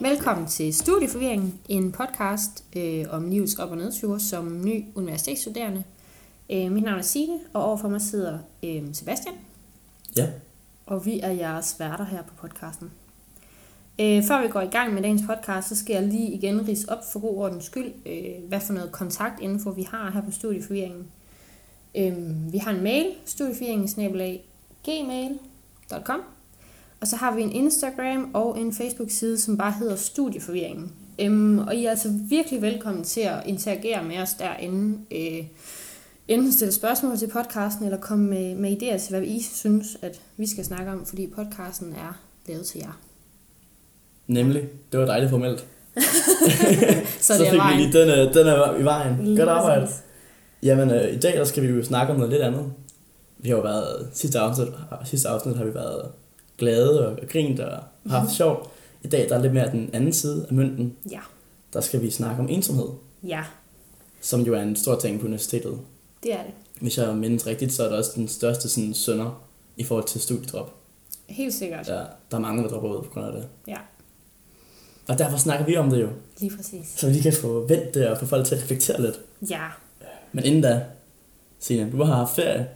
Velkommen til Studieforvirring, en podcast øh, om livets op- og nedture som ny universitetsstuderende. Øh, mit navn er Signe, og overfor mig sidder øh, Sebastian. Ja. Og vi er jeres værter her på podcasten. Øh, før vi går i gang med dagens podcast, så skal jeg lige igen rise op for god ordens skyld, øh, hvad for noget kontaktinfo vi har her på Studieforvirringen. Øh, vi har en mail, studieforvirringen gmail.com og så har vi en Instagram og en Facebook-side, som bare hedder Studieforvirringen. Øhm, og I er altså virkelig velkommen til at interagere med os derinde. Øh, enten stille spørgsmål til podcasten, eller komme med, med idéer til, hvad I synes, at vi skal snakke om, fordi podcasten er lavet til jer. Nemlig. Det var dejligt formelt. Så, så det er fik vi lige den, øh, den er i vejen. Lige Godt arbejde. præcis. Jamen, øh, i dag der skal vi jo snakke om noget lidt andet. Vi har jo været, sidste afsnit, sidste afsnit har vi været glade og grint og haft Mhm. sjov. I dag der er lidt mere den anden side af mønten. Ja, Der skal vi snakke om ensomhed, ja, som jo er en stor ting på universitetet. det er det. Hvis jeg mindes rigtigt, så er det også den største sådan, sønder i forhold til studiedrop. Helt sikkert. Ja, der er mange, der dropper ud på grund af det. Ja, Og derfor snakker vi om det jo, lige præcis. så vi lige kan få vendt det og få folk til at reflektere lidt. Ja, Men inden da, Signe, du har haft ferie.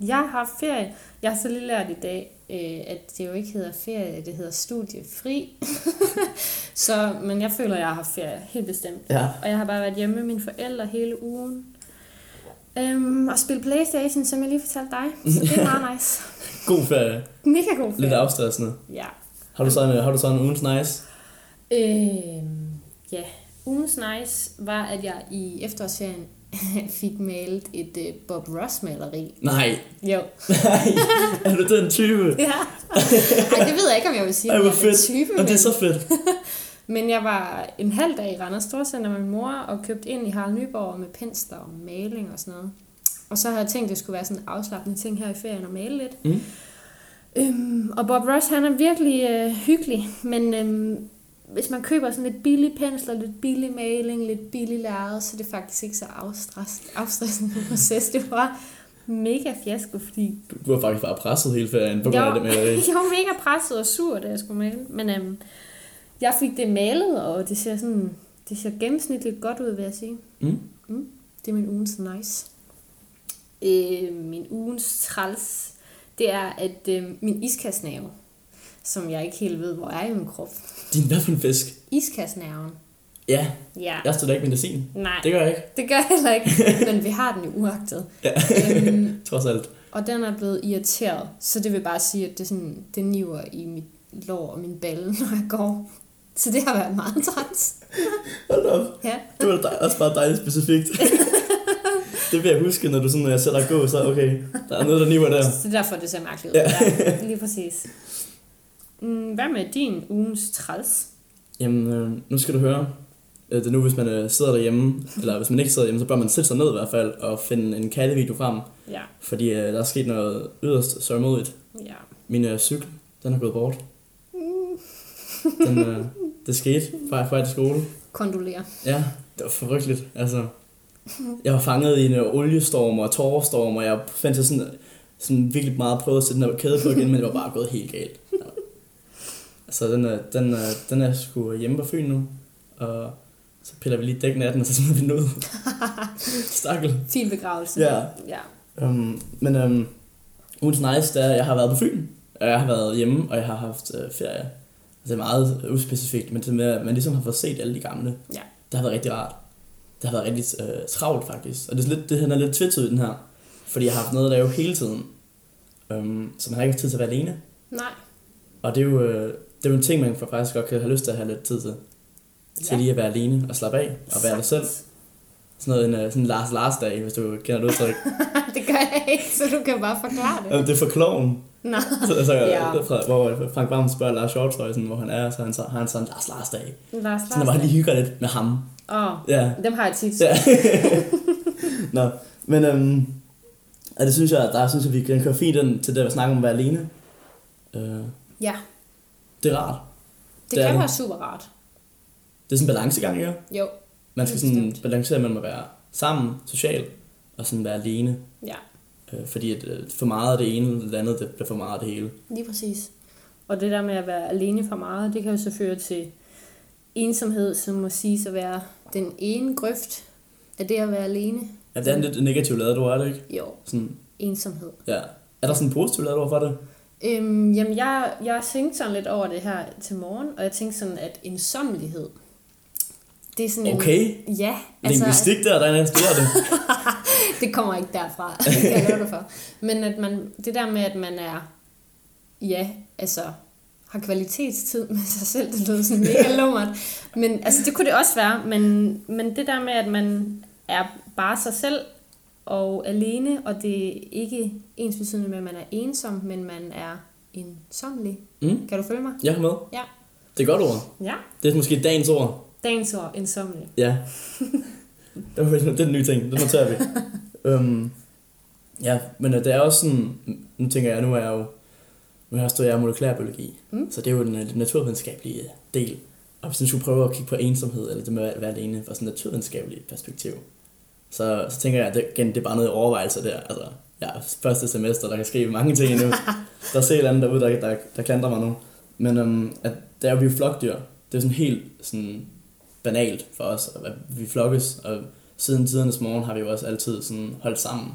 jeg har haft ferie. Jeg har så lige lært i dag, øh, at det jo ikke hedder ferie, det hedder studiefri. så, men jeg føler, at jeg har haft ferie, helt bestemt. Ja. Og jeg har bare været hjemme med mine forældre hele ugen. Øhm, og spille Playstation, som jeg lige fortalte dig. Så det er meget nice. God ferie. Mega god Lidt ferie. afstressende. Ja. Har du sådan, har du sådan en ugens nice? Øhm, ja. Ugens nice var, at jeg i efterårsferien fik malet et øh, Bob Ross-maleri. Nej. Jo. Nej. er du den type? Ja. Ej, det ved jeg ikke, om jeg vil sige, Ej, hvor fedt. type. Og det er men- så fedt. Men jeg var en halv dag i Randers Storcenter med min mor og købte ind i Harald Nyborg med pensler og maling og sådan noget. Og så havde jeg tænkt, at det skulle være sådan en afslappende ting her i ferien at male lidt. Mm. Øhm, og Bob Ross, han er virkelig øh, hyggelig, men øhm, hvis man køber sådan lidt billige pensler, lidt billig maling, lidt billig lærred, så er det faktisk ikke så afstress, afstressende proces. Det var mega fiasko, fordi Du, du har faktisk bare presset hele ferien på grund af det med jeg var mega presset og sur, da jeg skulle male. Men øhm, jeg fik det malet, og det ser sådan, det ser gennemsnitligt godt ud, vil jeg sige. Mm. Mm. Det er min ugens nice. Øh, min ugens træls, det er, at øh, min iskastnave, som jeg ikke helt ved, hvor er i min krop. Din hvad for en fisk? Ja, Ja. jeg da ikke medicin. Nej, Det gør jeg ikke. det gør jeg heller ikke, men vi har den jo uagtet. Ja. øhm, Trods alt. Og den er blevet irriteret, så det vil bare sige, at det, sådan, det niver i mit lår og min balle, når jeg går. Så det har været meget træls. Hold op. Ja. Det var dej- også bare dejligt specifikt. det vil jeg huske, når du sådan, når jeg sætter gå, så okay, der er noget, der niver der. Så det er derfor, det ser mærkeligt ud. Ja. Ja, lige præcis. Mm, Hvad med din ugens træls? Jamen, øh, nu skal du høre. Øh, Det er nu, hvis man øh, sidder derhjemme, eller hvis man ikke sidder hjemme, så bør man sætte sig ned i hvert fald og finde en kattevideo frem. Ja, Fordi øh, der er sket noget yderst sørgmodigt. ja. Min øh, cykel, den er gået bort. Mm. Den, øh, det skete fra jeg til skole. Kondolerer. Ja, det var forrygteligt. Altså, jeg var fanget i en øh, oliestorm og tårerstorm, og jeg fandt sådan, sådan virkelig meget prøvet at sætte den her kæde på igen, men det var bare gået helt galt. Ja. Så den, er, den, er, den er sgu hjemme på Fyn nu, og så piller vi lige dækken af den, og så smider vi den ud. Stakkel. Fin begravelse. Ja. ja. Um, men um, ugens nice, det er, at jeg har været på Fyn, og jeg har været hjemme, og jeg har haft øh, ferie. Altså, det er meget uspecifikt, men det med, at man ligesom har fået set alle de gamle. Ja. Det har været rigtig rart. Det har været rigtig øh, travlt, faktisk. Og det er, lidt, det, han er lidt tvetydigt, den her. Fordi jeg har haft noget at lave hele tiden. Um, så man har ikke haft tid til at være alene. Nej. Og det er jo, øh, det er jo en ting, man faktisk godt kan have lyst til at have lidt tid til. Til lige at være alene og slappe af og være dig selv. Sådan noget, en, øh, sådan Lars Lars dag, hvis du kender det udtryk. det gør jeg ikke, så du kan bare forklare det. Jamen, det er for kloven. Nå. Så, altså, Ja. ja. fra, hvor Frank Bam spørger Lars Hjortøj, sådan, hvor han er, så han, så, har han sådan Lars Lars dag. Lars Sådan, hvor han lige hygger lidt med ham. Åh, Ja. dem har jeg tit. ja. Nå, men øhm, og det synes jeg, der synes jeg, vi kan køre fint ind til det at snakke om at være alene. Øh, Ja, det er rart. det, Det kan det. være super rart. Det er sådan en balancegang, ikke? Jo, Man skal sådan bestemt. balancere mellem at være sammen, social, og sådan være alene. ja. Øh, fordi at, øh, for meget af det ene eller det andet, det bliver for meget af det hele. Lige præcis. Og det der med at være alene for meget, det kan jo så føre til ensomhed, som må sige at være den ene grøft af det at være alene. Ja, det er en lidt negativt lavet ord, er det ikke? Jo, Sådan, ensomhed. ja. Er der sådan en positiv lavet ord for det? Øhm, jamen, jeg, jeg tænkte sådan lidt over det her til morgen, og jeg tænkte sådan, at ensommelighed, det er sådan Okay. en... Ja, altså, Linguistik der, der er det. det kommer ikke derfra, det kan jeg love dig for. Men at man, det der med, at man er, ja, altså, har kvalitetstid med sig selv, det lyder sådan mega lummert. Men altså, det kunne det også være, men, men det der med, at man er bare sig selv og alene, og det er ikke ens betydende med, at man er ensom, men man er ensomlig. Mm, Kan du følge mig? jeg er med. Ja. Det er godt ord. Ja. Det er måske dagens ord. Dagens ord, ensomlig. Ja. det, er den nye ting, det noterer vi. um, ja, men øh, det er også sådan, nu tænker jeg, nu er jeg jo, nu har jeg molekylærbiologi, Mm. så det er jo den øh, naturvidenskabelige del. Og hvis du skulle prøve at kigge på ensomhed, eller det med at være alene, fra sådan et naturvidenskabeligt perspektiv, så, så tænker jeg, at det, igen, det er bare noget overvejelse der. Altså, ja, første semester, der kan ske mange ting endnu. der er et eller andet derude, der, der, der klandrer mig nu. Men um, at der er jo vi er flokdyr. Det er sådan helt sådan banalt for os, at vi flokkes, og siden tidernes morgen har vi jo også altid sådan holdt sammen.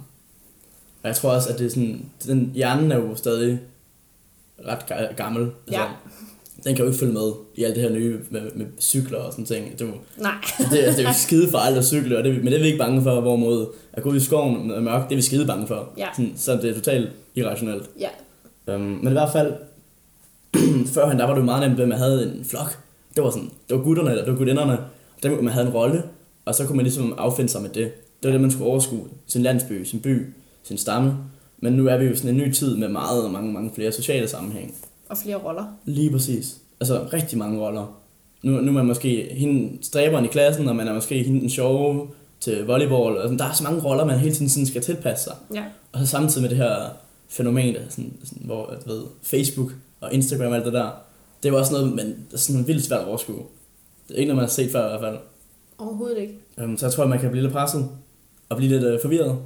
Og jeg tror også, at det er sådan, den hjernen er jo stadig ret ga- gammel. Altså, Ja. Den kan jo ikke følge med i alt det her nye med, med cykler og sådan ting. Det er Nej. det, er- det er jo skide farligt at cykle, og det, men det er vi ikke bange for, hvorimod at gå ud i skoven med mørkt, det er vi skide bange for. Ja. Sådan, så det er totalt irrationelt. Ja. Um, men i hvert fald, førhen der var det jo meget nemt, at man havde en flok. Det var sådan, det var gutterne, eller det var gudinderne. Der man havde en rolle, og så kunne man ligesom affinde sig med det. Det var det, man skulle overskue. Sin landsby, sin by, sin stamme. Men nu er vi jo sådan en ny tid med meget og mange, mange flere sociale sammenhæng. Og flere roller. Lige præcis. Altså rigtig mange roller. Nu, nu er man måske hende stræberen i klassen, og man er måske hende den sjove til volleyball. Og sådan, der er så mange roller, man hele tiden sådan skal tilpasse sig. Ja. Og så samtidig med det her fænomen, der, sådan, sådan, hvor at, ved, Facebook og Instagram og alt det der, det er jo også noget, man, er sådan vildt svært at overskue. Det er ikke noget, man har set før i hvert fald. Overhovedet ikke. Um, så jeg tror, at man kan blive lidt presset og blive lidt uh, forvirret.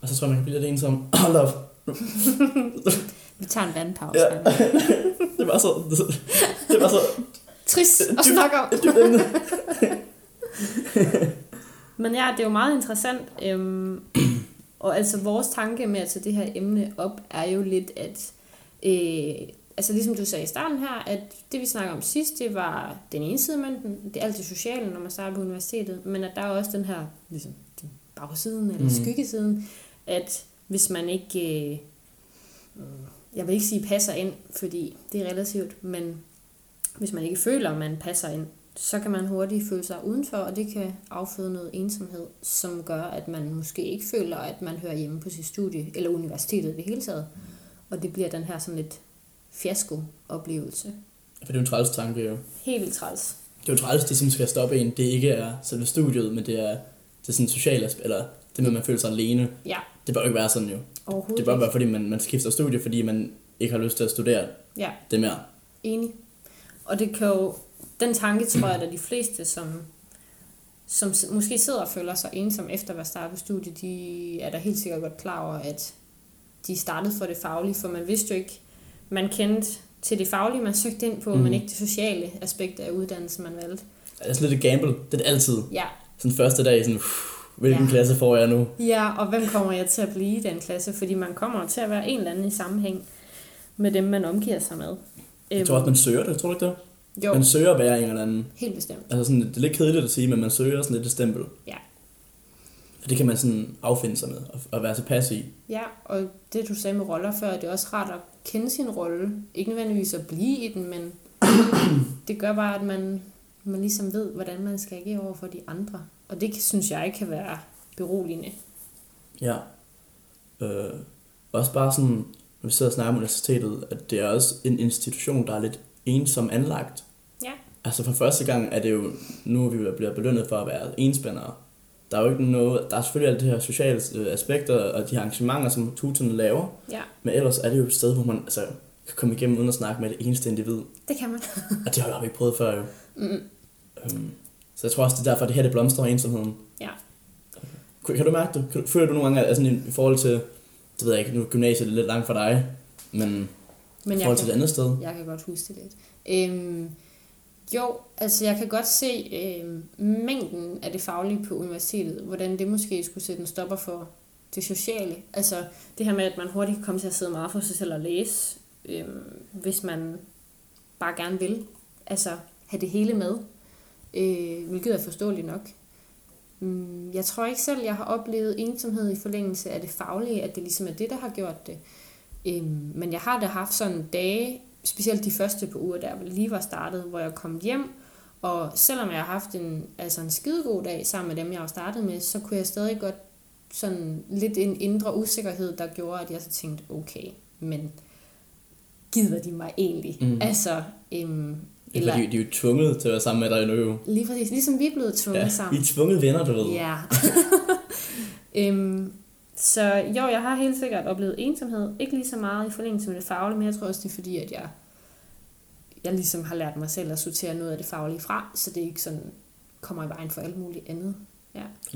Og så tror jeg, man kan blive lidt ensom. Hold op. Vi tager en vandpause. Ja. Det var så... Det var så... Trist at snakke om. Men ja, det er jo meget interessant. Øhm, og altså vores tanke med at tage det her emne op, er jo lidt, at øh, altså ligesom du sagde i starten her, at det vi snakker om sidst, det var den ene side af mønten, det er alt det sociale, når man starter på universitetet, men at der er også den her, ligesom den bagsiden eller Mhm. skyggesiden, at hvis man ikke, øh, jeg vil ikke sige passer ind, fordi det er relativt, men hvis man ikke føler, at man passer ind, så kan man hurtigt føle sig udenfor, og det kan afføde noget ensomhed, som gør, at man måske ikke føler, at man hører hjemme på sit studie, eller universitetet i det hele taget. Og det bliver den her sådan lidt fiasko-oplevelse. For det er jo en træls tanke, jo. Helt vildt træls. Det er jo træls, det som skal stoppe en. Det ikke er selve studiet, men det er, det er sådan socialt, eller det med, at man føler sig alene. Ja, Det bør jo ikke være sådan, jo. Overhovedet Det bør ikke. være, fordi man, man skifter studie, fordi man ikke har lyst til at studere Ja, det mere. enig. Og det kan jo, den tanke tror jeg, at de fleste, som, som måske sidder og føler sig ensom efter at være startet på studiet, de er da helt sikkert godt klar over, at de startede for det faglige, for man vidste jo ikke, man kendte til det faglige, man søgte ind på, mm. Men ikke det sociale aspekt af uddannelsen, man valgte. Det er sådan lidt et gamble. Det er det altid. Ja, Sådan første dag, sådan, uff, hvilken Ja. klasse får jeg nu? Ja, og hvem kommer jeg til at blive i den klasse? Fordi man kommer til at være en eller anden i sammenhæng med dem, man omgiver sig med. Jeg tror også, man søger det, tror du ikke det? Jo, Man søger at være en eller anden. helt bestemt. Altså sådan, det er lidt kedeligt at sige, men man søger sådan lidt et stempel. Ja. Og det kan man sådan affinde sig med, og, og være tilpas i. Ja, og det du sagde med roller før, det er også rart at kende sin rolle. Ikke nødvendigvis at blive i den, men det gør bare, at man, man ligesom ved, hvordan man skal agere over for de andre. Og det synes jeg kan være beroligende. Ja. Øh, også bare sådan, når vi sidder og snakker om universitetet, at det er også en institution, der er lidt ensom anlagt. Ja. Altså for første gang er det jo, nu er vi bliver belønnet for at være enspændere. Der er jo ikke noget, der er selvfølgelig alt det her sociale øh, aspekter og de her arrangementer, som tuterne laver, Ja, men ellers er det jo et sted, hvor man altså, kan komme igennem uden at snakke med det eneste individ. det kan man. Og det har vi ikke prøvet før jo. Mm. Øhm, så jeg tror også, det er derfor, det her det blomstrer ensomheden. Ja. Kan, kan du mærke det? Kan, du- føler du nogle gange, altså i, i forhold til, det ved jeg ikke, nu er gymnasiet lidt langt for dig, men, Men i forhold kan, til et andet sted? jeg kan godt huske det lidt. Øhm, Jo, altså jeg kan godt se øh, mængden af det faglige på universitetet, hvordan det måske skulle sætte en stopper for det sociale. Altså det her med, at man hurtigt kan komme til at sidde meget for sig selv og læse, øh, hvis man bare gerne vil. Altså have det hele med, øh, hvilket er forståeligt nok. Mm, Jeg tror ikke selv, jeg har oplevet ensomhed i forlængelse af det faglige, at det ligesom er det, der har gjort det. Øhm, Men jeg har da haft sådan dage, specielt de første på uger, der lige var startet, hvor jeg kom hjem, og selvom jeg har haft en, altså en skidegod dag sammen med dem, jeg har startet med, så kunne jeg stadig godt sådan lidt en indre usikkerhed, der gjorde, at jeg så tænkte, okay, men gider de mig egentlig? Mm. Altså, øhm, Eller... Fordi de er jo tvunget til at være sammen med dig nu jo. lige præcis, ligesom vi er blevet tvunget Ja, sammen. I er tvunget venner, du ved. Ja. øhm, så jo, jeg har helt sikkert oplevet ensomhed. Ikke lige så meget i forlængelse med det faglige, men jeg tror også, det er fordi, at jeg, jeg ligesom har lært mig selv at sortere noget af det faglige fra, så det ikke sådan kommer i vejen for alt muligt andet.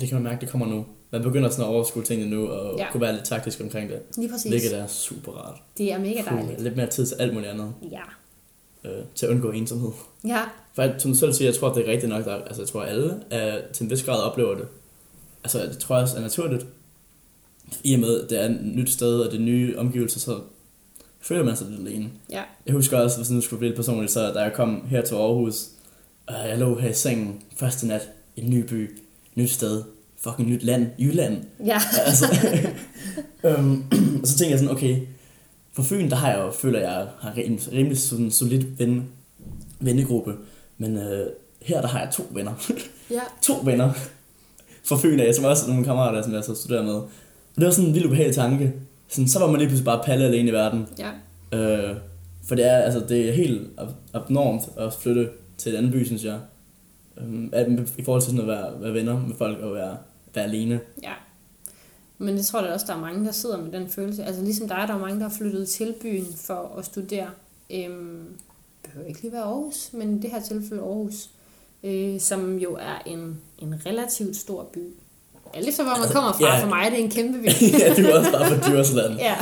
Det kan man mærke, det kommer nu. Man begynder sådan at overskue tingene nu, og Ja. ja. kunne være lidt taktisk omkring det. Lige præcis. Hvilket er super rart. Det er mega Puh, dejligt. lidt mere tid til alt muligt andet. Ja. Øh, til at undgå ensomhed. Ja, For jeg, som du selv siger, jeg tror, det er rigtigt nok. Der, altså, jeg tror, alle er, til en vis grad oplever det. Altså, det tror jeg også er naturligt. I og med, det er et nyt sted, og det er nye omgivelser, så føler man sig lidt alene. ja, Jeg husker også, hvis nu skulle blive lidt personligt, så da jeg kom her til Aarhus, og jeg lå her i sengen første nat i en ny by, nyt sted, fucking nyt land, Jylland. ja. altså, øhm, og så tænkte jeg sådan, okay, på Fyn, der har jeg jo, føler jeg, har en rimelig sådan solid ven, vennegruppe, men øh, her, der har jeg to venner. ja. to venner fra Fyn af, som også nogle kammerater, som jeg så studerer med. Og det var sådan en vild ubehagelig tanke. Sådan, så var man lige pludselig bare palle alene i verden. ja. Øh, for det er, altså, det er helt ab- abnormt at flytte til en anden by, synes jeg. At, I forhold til sådan at være, være venner med folk og være, være alene. Ja. Men det tror jeg da også, der er mange, der sidder med den følelse. Altså ligesom dig, der er mange, der har flyttet til byen for at studere. Øhm, behøver ikke lige være Aarhus, men i det her tilfælde Aarhus. Øh, som jo er en, en relativt stor by. Alt efter hvor man kommer fra, ja. for mig er det en kæmpe by. ja, du er også bare fra Djursland. ja.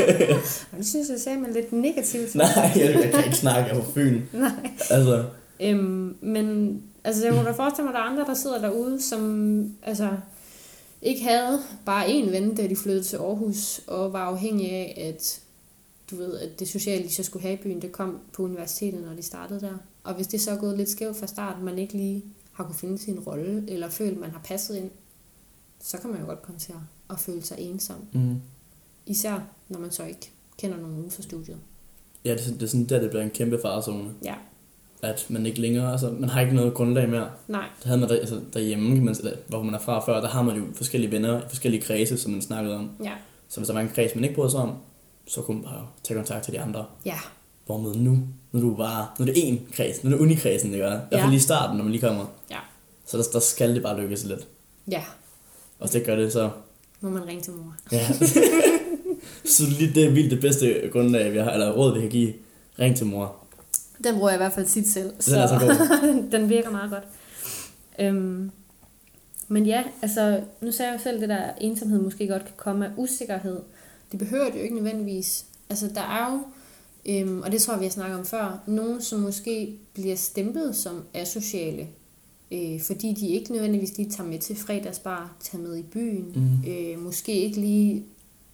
Og det synes jeg sagde man lidt negativt. Nej, jeg, jeg kan ikke snakke af Fyn. Nej. Altså, Øhm, men altså, jeg kunne da forestille mig, at der er andre, der sidder derude, som altså, ikke havde bare én ven, da de flyttede til Aarhus, og var afhængige af, at du ved, at det sociale, de så skulle have i byen, det kom på universitetet, når de startede der. Og hvis det så er gået lidt skævt fra start, man ikke lige har kunne finde sin rolle, eller føle, man har passet ind, så kan man jo godt komme til at- føle sig ensom. mm. Især når man så ikke kender nogen uden for studiet. ja, det, er sådan- det er sådan der, det bliver en kæmpe farzone. Ja, At man ikke længere, altså, man har ikke noget grundlag mere. nej, Det havde man der, altså, derhjemme, man, hvor man er fra før, der har man jo forskellige venner i forskellige kredse, som man snakkede om. ja, Så hvis der var en kreds, man ikke bryder sig om, så kunne man bare tage kontakt til de andre. ja, Hvorimod nu, nu er du bare, nu er det én kreds, nu er det unikredsen, det gør. I hvert fald Ja. lige i starten, når man lige kommer. Ja. Så der, der skal det bare lykkes lidt. ja, Og hvis det gør det, så... må man ringe til mor. Ja. så lige det er vildt det bedste grundlag, vi har, eller råd, vi kan give. Ring til mor. Den bruger jeg i hvert fald tit selv. Den er så god. den virker meget godt. Øhm, men ja, altså, nu sagde jeg jo selv, det der ensomhed måske godt kan komme af usikkerhed. Det behøver det jo ikke nødvendigvis. Altså, der er jo, øhm, og det tror jeg, vi har snakket om før, nogen, som måske bliver stemplet som asociale, øh, fordi de ikke nødvendigvis lige tager med til fredagsbar, tager med i byen, Mm. øh, måske ikke lige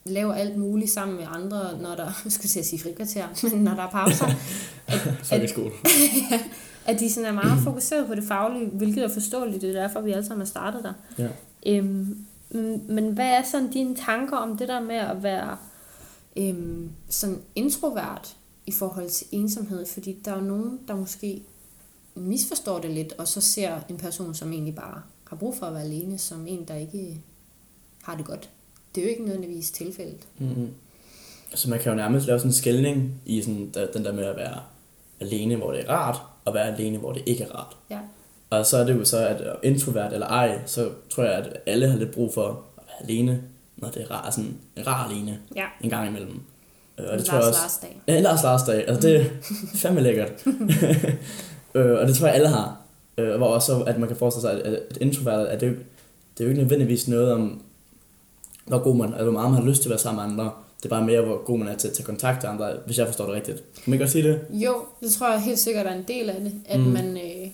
laver alt muligt sammen med andre, når der, jeg til at sige frikvarter, men når der er pauser, Folkeskole. at de sådan er meget fokuseret på det faglige, hvilket er forståeligt, det er derfor, vi alle sammen er startet der. Ja. Øhm, men hvad er sådan dine tanker om det der med at være øhm, sådan introvert i forhold til ensomhed? Fordi der er jo nogen, der måske misforstår det lidt, og så ser en person, som egentlig bare har brug for at være alene, som en, der ikke har det godt. Det er jo ikke nødvendigvis tilfældet. Mm-hmm. Så man kan jo nærmest lave sådan en skældning i sådan, den der med at være alene, hvor det er rart, og være alene, hvor det ikke er rart. Ja. Og så er det jo så, at introvert eller ej, så tror jeg, at alle har lidt brug for at være alene, når det er rar, sådan rar alene Ja. en gang imellem. Øh, Og det Lars tror jeg også, Lars dag. Ja, Lars Lars dag. Altså, det er fandme lækkert. øh, og det tror jeg, alle har. Øh, hvor også, at man kan forestille sig, at, at introvert, at det, er det er jo ikke nødvendigvis noget om, hvor god man, eller hvor meget man har lyst til at være sammen med andre. Det er bare mere, hvor god man er til at tage kontakt til andre, hvis jeg forstår det rigtigt. Kan man ikke godt sige det? Jo, det tror jeg helt sikkert er en del af det, at Mm. man, øh,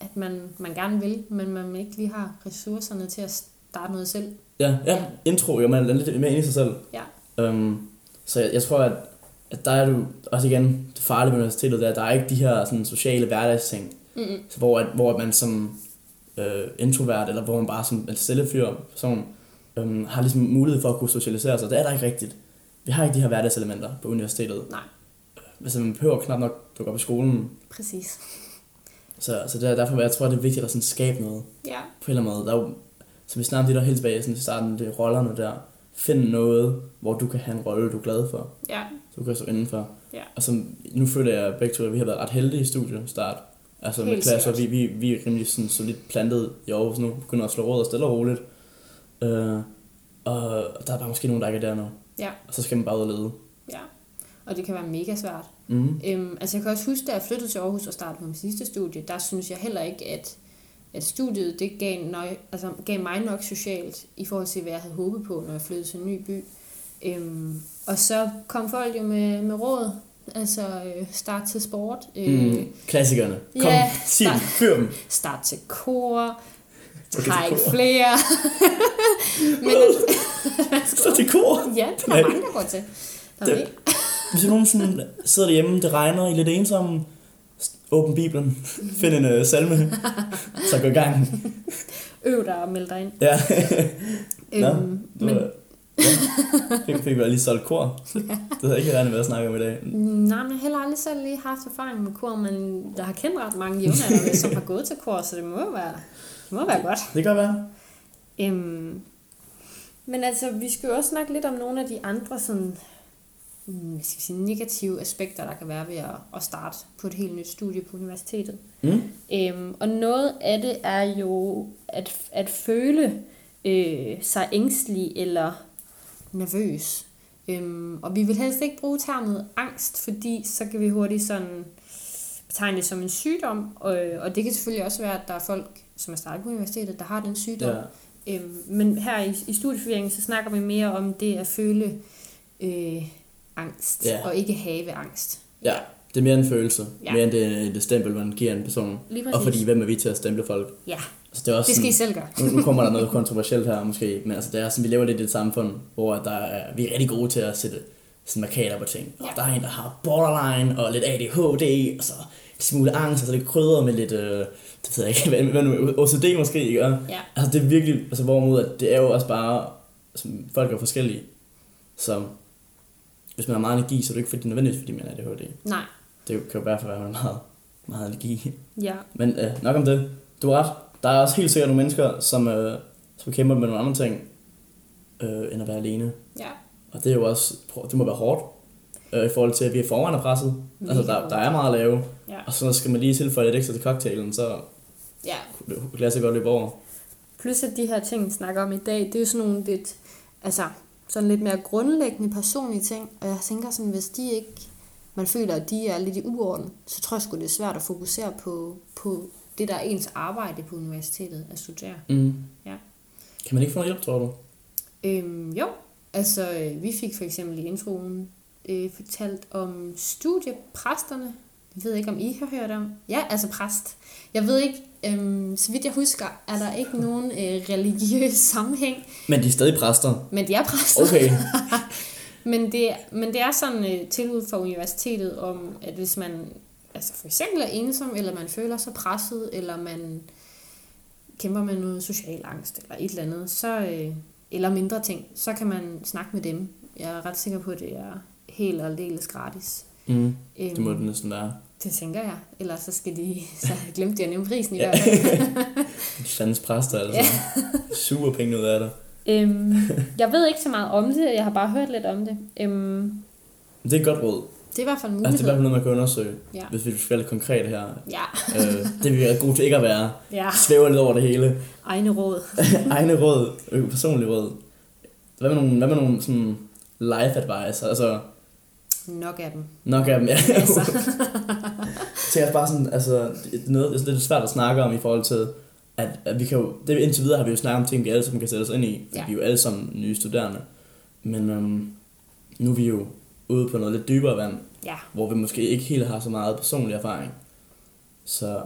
at man, man gerne vil, men man ikke lige har ressourcerne til at starte noget selv. Ja, ja. Ja. Intro, jo, man er lidt mere inde i sig selv. Ja. Øhm, så jeg, jeg tror, at, at der er du også igen det farlige med universitetet, der, der er ikke de her sådan, sociale hverdagsting, Mm-mm. så hvor, at, hvor man som øh, introvert, eller hvor man bare som en stille fyr person, øhm, har ligesom mulighed for at kunne socialisere sig. Det er der ikke rigtigt. Vi har ikke de her hverdagselementer på universitetet. Nej. Altså, man behøver knap nok dukke op i skolen. Præcis. Så, så det er derfor, jeg tror, det er vigtigt at sådan skabe noget. Ja, På en eller anden måde. Der er jo, som vi snakkede om det der helt tilbage sådan i starten, det er rollerne der. Find noget, hvor du kan have en rolle, du er glad for. ja, Så du kan stå indenfor. Ja. Og så, nu føler jeg begge to, at vi har været ret heldige i studiestart. Altså med Helt klasser, vi, vi, vi er rimelig sådan solidt plantet i Aarhus nu. Begynder at slå råd og stille og roligt. Øh, og der er bare måske nogen, der ikke er der nu. Ja. Og så skal man bare ud og lede. ja. Og det kan være mega svært. Mm. Øhm, altså jeg kan også huske, da jeg flyttede til Aarhus og startede på min sidste studie, der synes jeg heller ikke, at, at studiet det gav, nøj, altså, gav mig nok socialt i forhold til, hvad jeg havde håbet på, når jeg flyttede til en ny by. Øhm, og så kom folk jo med, med råd, altså øh, start til sport, øh, Mm. Klassikerne. Kom, ja, sig der- fyr dem. start til kor, træk flere. Men Så til kor. ja, det er der mange, der går til. Der er Det- Hvis nogen sådan sidder derhjemme, det regner, I er lidt ensomme, åbn Bibelen, find en uh, salme, så gå i gang. Øv dig og meld dig ind. Ja. Nå, Øhm, Det men ja. Fik, fik vi lige solgt kor. Det havde jeg ikke regnet med at snakke om i dag. Nej, men jeg har heller aldrig selv lige haft erfaring med kor, men jeg har kendt ret mange jævnaldrende, som har gået til kor, så det må være, det må være godt. Det kan være. Øhm, men altså, vi skal jo også snakke lidt om nogle af de andre sådan, mm, hvad skal vi sige, negative aspekter, der kan være ved at, at starte på et helt nyt studie på universitetet. Mm. Øhm, og noget af det er jo at, at føle øh, sig ængstelig eller nervøs. Øhm, og vi vil helst ikke bruge termet angst, fordi så kan vi hurtigt sådan betegne det som en sygdom. Og, og det kan selvfølgelig også være, at der er folk, som er startet på universitetet, der har den sygdom. Ja. Øhm, men her i, i studieforvirringen, så snakker vi mere om det at føle øh, angst, Ja. og ikke have angst. ja, det er mere en følelse. Ja. Mere end det, det stempel, man giver en person. Og fordi, hvem er vi til at stemple folk? Ja, Altså, det er også det skal I sådan, selv gøre. nu, nu kommer der noget kontroversielt her måske, men altså, det er sådan, vi lever lidt i et samfund, hvor der er, vi er rigtig gode til at sætte sådan markader på ting. Og Ja. der er en, der har borderline og lidt ADHD, og så smule angst, og så lidt krydder med lidt, øh, det ved jeg ikke, hvad, hvad nu, OCD måske, ikke? Ja. Altså det er virkelig, altså hvorimod, at det er jo også bare, altså, folk er forskellige. Så hvis man har meget energi, så er det ikke fordi, nødvendigvis, fordi man er ADHD. Nej, Det kan jo være, at man har meget, meget energi. ja. Men øh, nok om det. Du har ret. Der er også helt sikkert nogle mennesker, som, øh, som kæmper med nogle andre ting, øh, end at være alene. Ja, Og det er jo også, det må være hårdt, øh, i forhold til, at vi er foran er presset. Altså, Mega der, der er meget at lave. ja, Og så skal man lige tilføje lidt ekstra til cocktailen, så ja. kunne det glasset godt løbe over. Plus at de her ting, vi snakker om i dag, det er jo sådan nogle lidt, altså, sådan lidt mere grundlæggende personlige ting. Og jeg tænker sådan, hvis de ikke, man føler, at de er lidt i uorden, så tror jeg sgu, det er svært at fokusere på, på det, der er ens arbejde på universitetet at studere. Mm. Ja. Kan man ikke få noget hjælp, tror du? Øhm, jo, altså øh, vi fik for eksempel i introen øh, fortalt om studiepræsterne. Jeg ved ikke, om I har hørt om. Ja, altså præst. Jeg ved ikke, øhm, så vidt jeg husker, er der ikke nogen øh, religiøs sammenhæng, Men de er stadig præster. men de er præster. Okay. Men det, men det er sådan et tilbud fra universitetet om, at hvis man altså for eksempel er ensom, eller man føler sig presset, eller man kæmper med noget social angst, eller et eller andet, så, øh, eller mindre ting, så kan man snakke med dem. Jeg er ret sikker på, at det er helt og aldeles gratis. Mm. Øhm, Det må det næsten være. det tænker jeg. Ellers så skal de, så har jeg glemt de at nævne prisen i Ja. hvert fald. De fandens præster, altså. Super penge ud af det. øhm, jeg ved ikke så meget om det, jeg har bare hørt lidt om det. Øhm, Det er et godt råd. det er i hvert fald en Altså, det er i hvert mulighed. fald noget, man kan undersøge, Ja. hvis vi skal være konkret her. Ja, øh, det er vi er gode til ikke at være. ja. Svæver lidt over det hele. Egne råd. Egne råd, øh, personlige råd. Hvad med nogle, hvad med nogle sådan life advice? Altså, Nok af dem. nok af dem, ja. Altså. Det er bare sådan, altså, det er, noget, det er lidt svært at snakke om i forhold til, at, at vi kan jo, det indtil videre har vi jo snakket om ting, vi alle sammen kan sætte os ind i, Ja. vi er jo alle sammen nye studerende. Men øhm, nu er vi jo ude på noget lidt dybere vand, Ja, hvor vi måske ikke helt har så meget personlig erfaring. Så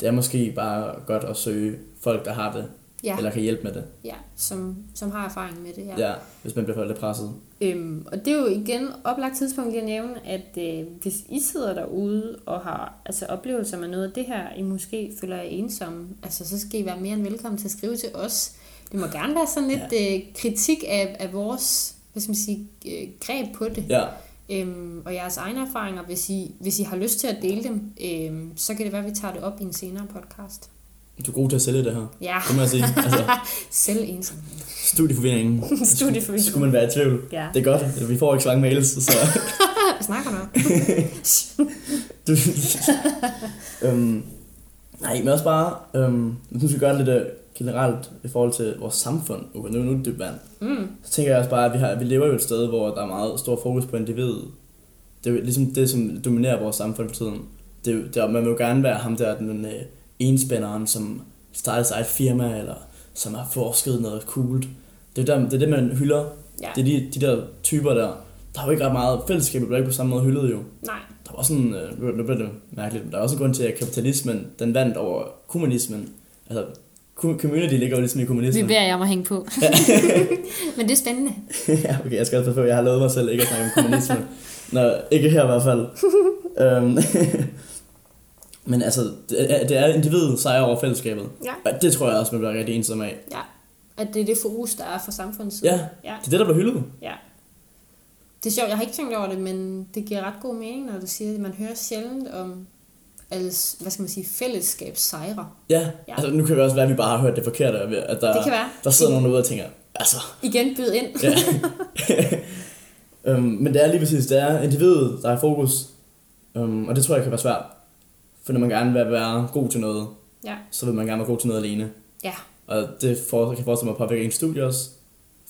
det er måske bare godt at søge folk, der har det, ja, eller kan hjælpe med det, ja som, som har erfaring med det. Ja. ja. hvis man bliver for lidt presset. Øhm, og det er jo igen oplagt tidspunkt lige at nævne, at øh, hvis I sidder derude og har altså, oplevelser med noget af det her, I måske føler jer ensomme, altså, så skal I være mere end velkommen til at skrive til os. Det må gerne være sådan lidt ja. øh, kritik af, af vores hvad skal man sige, øh, greb på det. Ja, Øhm, og jeres egne erfaringer, hvis I, hvis I har lyst til at dele dem, øhm, så kan det være, at vi tager det op i en senere podcast. Du er god til at sælge det her, Ja, det må jeg sige. Altså, selv ensomhed. studieforvirringen. Studieforvirring. Skulle man være i tvivl. Ja, Det er godt, vi får ikke så mange mails, så... jeg snakker nok. Du, øhm, nej, men også bare, øhm, nu skal vi gøre det lidt øh, generelt i forhold til vores samfund. Okay, nu, nu er det dybt vand. Mm, Så tænker jeg også bare, at vi, har, vi lever jo et sted, hvor der er meget stor fokus på individet. Det er ligesom det, som dominerer vores samfund for tiden. Det det man vil jo gerne være ham der, den øh, enspænderen, som starter sig et firma, eller som har forsket noget coolt. Det er, der, det, er det, man hylder. ja, Det er de, de der typer der. Der er jo ikke ret meget fællesskab, bliver ikke på samme måde hyldet jo. nej, Der var også en, øh, nu bliver det mærkeligt, men der er også en grund til, at kapitalismen, den vandt over kommunismen. Altså, community ligger jo ligesom i vi kommunismen. beder jeg om at hænge på. Men det er spændende. ja, okay, jeg skal også på, jeg har lovet mig selv ikke at snakke om kommunisme. Nå, ikke her i hvert fald. Øhm, men altså, det er, det er individet sejrer over fællesskabet. Ja. Og det tror jeg også, man bliver rigtig ensom af. Ja, at det er det fokus, der er for samfundets side. Ja, ja. det er det, der bliver hyldet. Ja. Det er sjovt, jeg har ikke tænkt over det, men det giver ret god mening, når du siger, at man hører sjældent om alles, hvad skal man sige, fællesskabssejre. Ja, Ja. altså nu kan det også være, at vi bare har hørt det forkerte, at der, Det kan være. der sidder nogen derude og tænker, altså, Igen byd ind. Ja. øhm, men det er lige præcis, det er individet, der er i fokus. Øhm, og det tror jeg kan være svært. For når man gerne vil være god til noget, Ja. så vil man gerne være god til noget alene. Ja. Og det for, kan forestille mig at påvirke en studie også.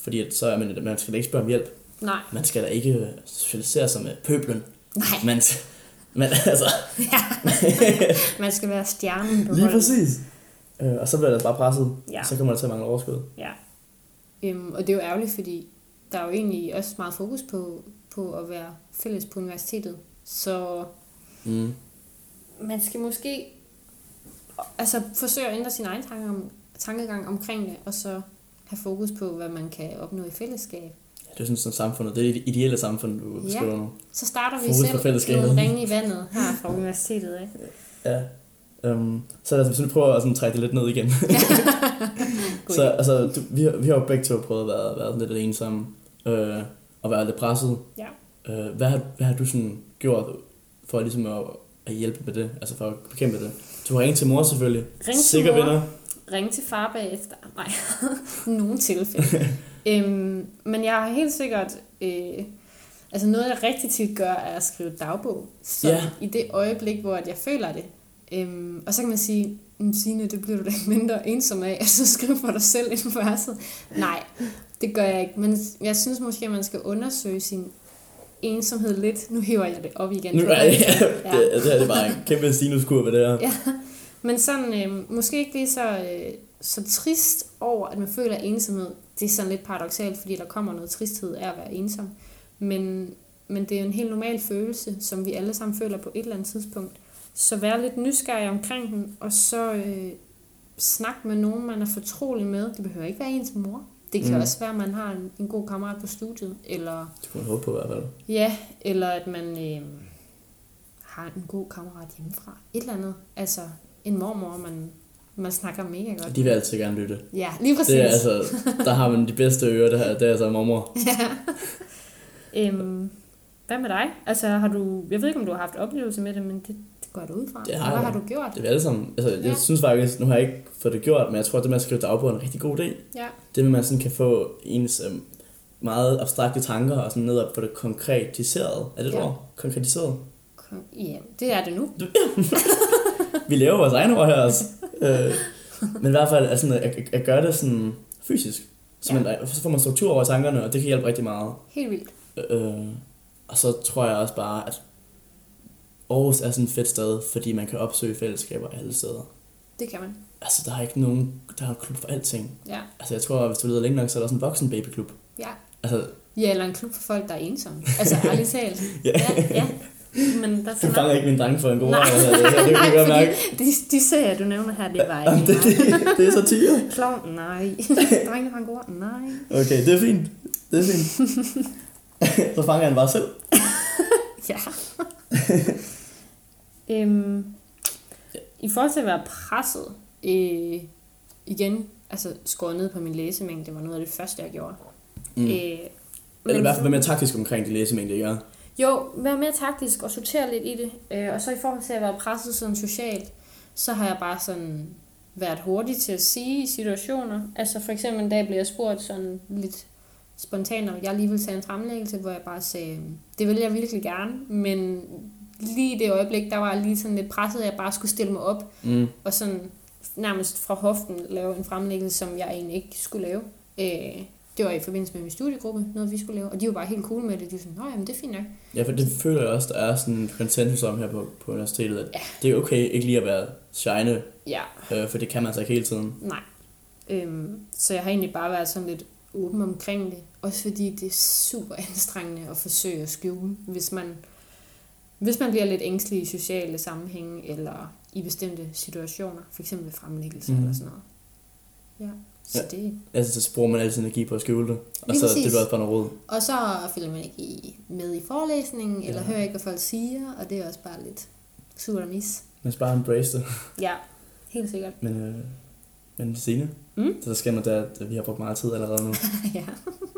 Fordi at så er man, man skal da ikke spørge om hjælp. Nej. Man skal da ikke socialisere sig med pøblen. Nej. Man, men altså, Ja. Man skal være stjernen på lige holdet. præcis. Øh, og så bliver der bare presset. Ja. Så kommer der til at mangle overskud. Ja. Øhm, og det er jo ærgerligt, fordi der er jo egentlig også meget fokus på, på at være fælles på universitetet. Så Mm. Man skal måske altså forsøge at ændre sin egen tanke om, tankegang omkring det, og så have fokus på, hvad man kan opnå i fællesskab. Det er sådan, sådan samfundet. Det er det ideelle samfund, du Ja. beskriver nu. Så starter vi Fokus på selv nogle ringe i vandet her fra universitetet. Ikke? Ja. Um, så lad os sådan prøve at sådan trække det lidt ned igen. Så altså, du, vi, har, vi har jo begge to prøvet at være, være lidt ensomme, øh, og være lidt presset. Ja. Øh, hvad, har, hvad har du sådan gjort for ligesom at, at hjælpe med det, altså for at bekæmpe det? Du har ringet til mor selvfølgelig. Ring til Sikker mor. venner. Ring til far bagefter. Nej, nogle tilfælde. øhm, men jeg har helt sikkert... Øh, altså noget, jeg rigtig tit gør, er at skrive dagbog. Så Ja. i det øjeblik, hvor at jeg føler det. Øhm, og så kan man sige, "Mm, Signe, det bliver du da ikke mindre ensom af, altså skriv for dig selv for verset. Nej, det gør jeg ikke. Men jeg synes måske, at man skal undersøge sin ensomhed lidt. Nu hiver jeg det op igen. Nu er det, ja. det, det her det er bare en kæmpe sinuskurve, det her. Ja. Men sådan, øh, måske ikke lige så, øh, så trist over, at man føler ensomhed. Det er sådan lidt paradoxalt, fordi der kommer noget tristhed af at være ensom. Men, men det er en helt normal følelse, som vi alle sammen føler på et eller andet tidspunkt. Så vær lidt nysgerrig omkring den, og så øh, snak med nogen, man er fortrolig med. Det behøver ikke være ens mor. Det kan Mm. også være, at man har en, en god kammerat på studiet, eller Det kunne man håbe på i hvert fald. Ja, eller at man øh, har en god kammerat hjemmefra. Et eller andet. Altså, en mormor, man, man snakker mega godt. De vil altid gerne lytte. Ja, lige præcis. Det er altså, der har man de bedste ører, det, her, det er altså mormor. ja. øhm, hvad med dig? Altså, har du... Jeg ved ikke, om du har haft oplevelse med det, men det går jeg ud fra. Det har Hvad har du gjort? Det er alle sammen. Altså, jeg Ja. synes faktisk, nu har jeg ikke fået det gjort, men jeg tror, at det med at skrive dagbog er en rigtig god idé. Ja. Det med, at man sådan kan få ens øhm, meget abstrakte tanker og sådan ned og få det konkretiseret. Er det et Ja. ord? Konkretiseret? Kom- Ja, det er det nu. Vi laver vores egne ord her også. øh, men i hvert fald altså, at, at, at gøre det sådan fysisk. Så, Ja. man, så får man struktur over tankerne, og det kan hjælpe rigtig meget. Helt vildt. Øh, og så tror jeg også bare, at Aarhus er sådan et fedt sted, fordi man kan opsøge fællesskaber alle steder. Det kan man. Altså, der er ikke nogen, der er en klub for alting. Ja. Altså, jeg tror, hvis du leder længe nok, så er der også en voksen babyklub. Ja. Altså, Ja, eller en klub for folk, der er ensomme. Altså, ærligt talt. Ja. ja. ja. Men der er du fanger ikke min dreng for en god Nej. altså, det, det, kan jeg godt mærke. de, de serier, du nævner her, det var ikke det, det, det er satire. Klovn, nej. Drengene fra en god, nej. Okay, det er fint. Det er fint. så fanger han bare selv. Ja. Øhm, I forhold til at være presset, øh, igen, altså skåret ned på min læsemængde, det var noget af det første, jeg gjorde. Mm. Øh, Eller i hvert fald være mere taktisk omkring de læsemængder, ikke? Jo, være mere taktisk og sortere lidt i det. Øh, og så i forhold til at være presset sådan socialt, så har jeg bare sådan været hurtig til at sige i situationer. Altså for eksempel en dag blev jeg spurgt sådan lidt spontant, om jeg lige ville tage en fremlæggelse, hvor jeg bare sagde, det vil jeg virkelig gerne, men lige i det øjeblik, der var jeg lige sådan lidt presset, at jeg bare skulle stille mig op Mm. og sådan nærmest fra hoften lave en fremlæggelse, som jeg egentlig ikke skulle lave. Øh, det var i forbindelse med min studiegruppe, noget vi skulle lave, og de var bare helt cool med det. De var sådan, nej, men det er fint nok. Ja, for det føler jeg også, der er sådan en konsensus om her på, på universitetet, at Ja. det er okay ikke lige at være shine, Ja, øh, for det kan man altså ikke hele tiden. nej. Øhm, så jeg har egentlig bare været sådan lidt åben omkring det. Også fordi det er super anstrengende at forsøge at skjule, hvis man, hvis man bliver lidt ængstelig i sociale sammenhænge, eller i bestemte situationer, eksempel ved fremlæggelse Mhm. eller sådan noget. Ja, så Ja. det. Altså, så bruger man altid energi på at skjule det, og Lige så præcis. det er også bare noget råd. Og så følger man ikke i, med i forelæsningen, eller Ja. hører ikke, hvad folk siger, og det er også bare lidt surt og mis. Man skal bare embrace det. Ja, helt sikkert. Men, øh, men Signe, Mm? så der sker noget der, at vi har brugt meget tid allerede nu. ja,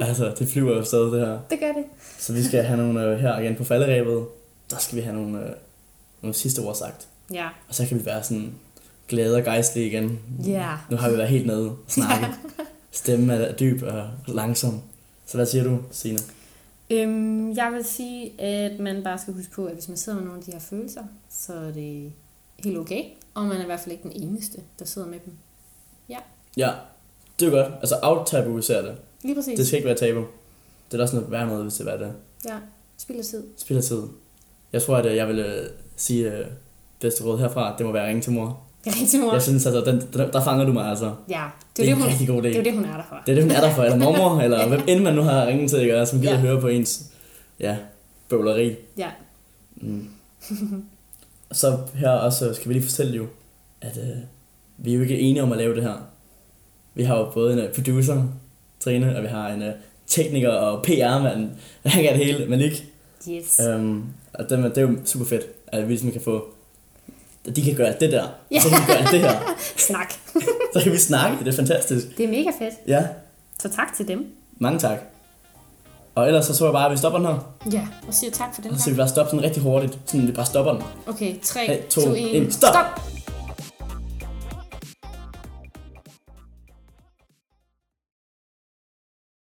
altså, det flyver jo stadig det her. det gør det. Så vi skal have nogle øh, her igen på falderæbet. Der skal vi have nogle, øh, nogle sidste ord sagt. Ja, Og så kan vi være sådan glade og gejstlige igen. Ja. Nu har vi været helt nede og snakke. Stemmen er dyb og langsom. Så hvad siger du, Signe? Øhm, jeg vil sige, at man bare skal huske på, at hvis man sidder med nogle af de her følelser, så er det helt okay. Og man er i hvert fald ikke den eneste, der sidder med dem. Ja, det er godt. Altså aftabuisere det. Lige præcis. Det skal ikke være tabu. Det er da også noget værd noget, hvis det er det. Ja, spild af tid. Spilder tid. Jeg tror, at øh, jeg vil øh, sige øh, bedste råd herfra, det må være at ringe til mor. Jeg ringer til mor. Jeg synes altså, den, der, der fanger du mig altså. Ja, Det det er er, en det, hun, rigtig god idé. det er det, hun er der for. Det er det, hun er der for, eller mormor, eller hvem end man nu har ringet til, ikke? som gider Ja. høre på ens ja, bøvleri. Ja. Mm. så her også skal vi lige fortælle jo, at øh, vi er jo ikke enige om at lave det her. Vi har jo både en øh, producer, Trine, og vi har en øh, tekniker og PR-mand. Han kan det hele, men ikke. Yes. Øhm, og det, det er jo super fedt, at vi ligesom kan få... at De kan gøre det der, Ja. og så kan vi gøre det her. Snak. Så kan vi snakke, det er fantastisk. Det er mega fedt. Ja, Så tak til dem. mange tak. Og ellers så tror jeg bare, at vi stopper den her. Ja, og siger tak for den Og så vi bare stoppe sådan rigtig hurtigt. Sådan, vi bare stopper den. Okay, 3, Tre, to, 2, 1. en. Stop! Stop!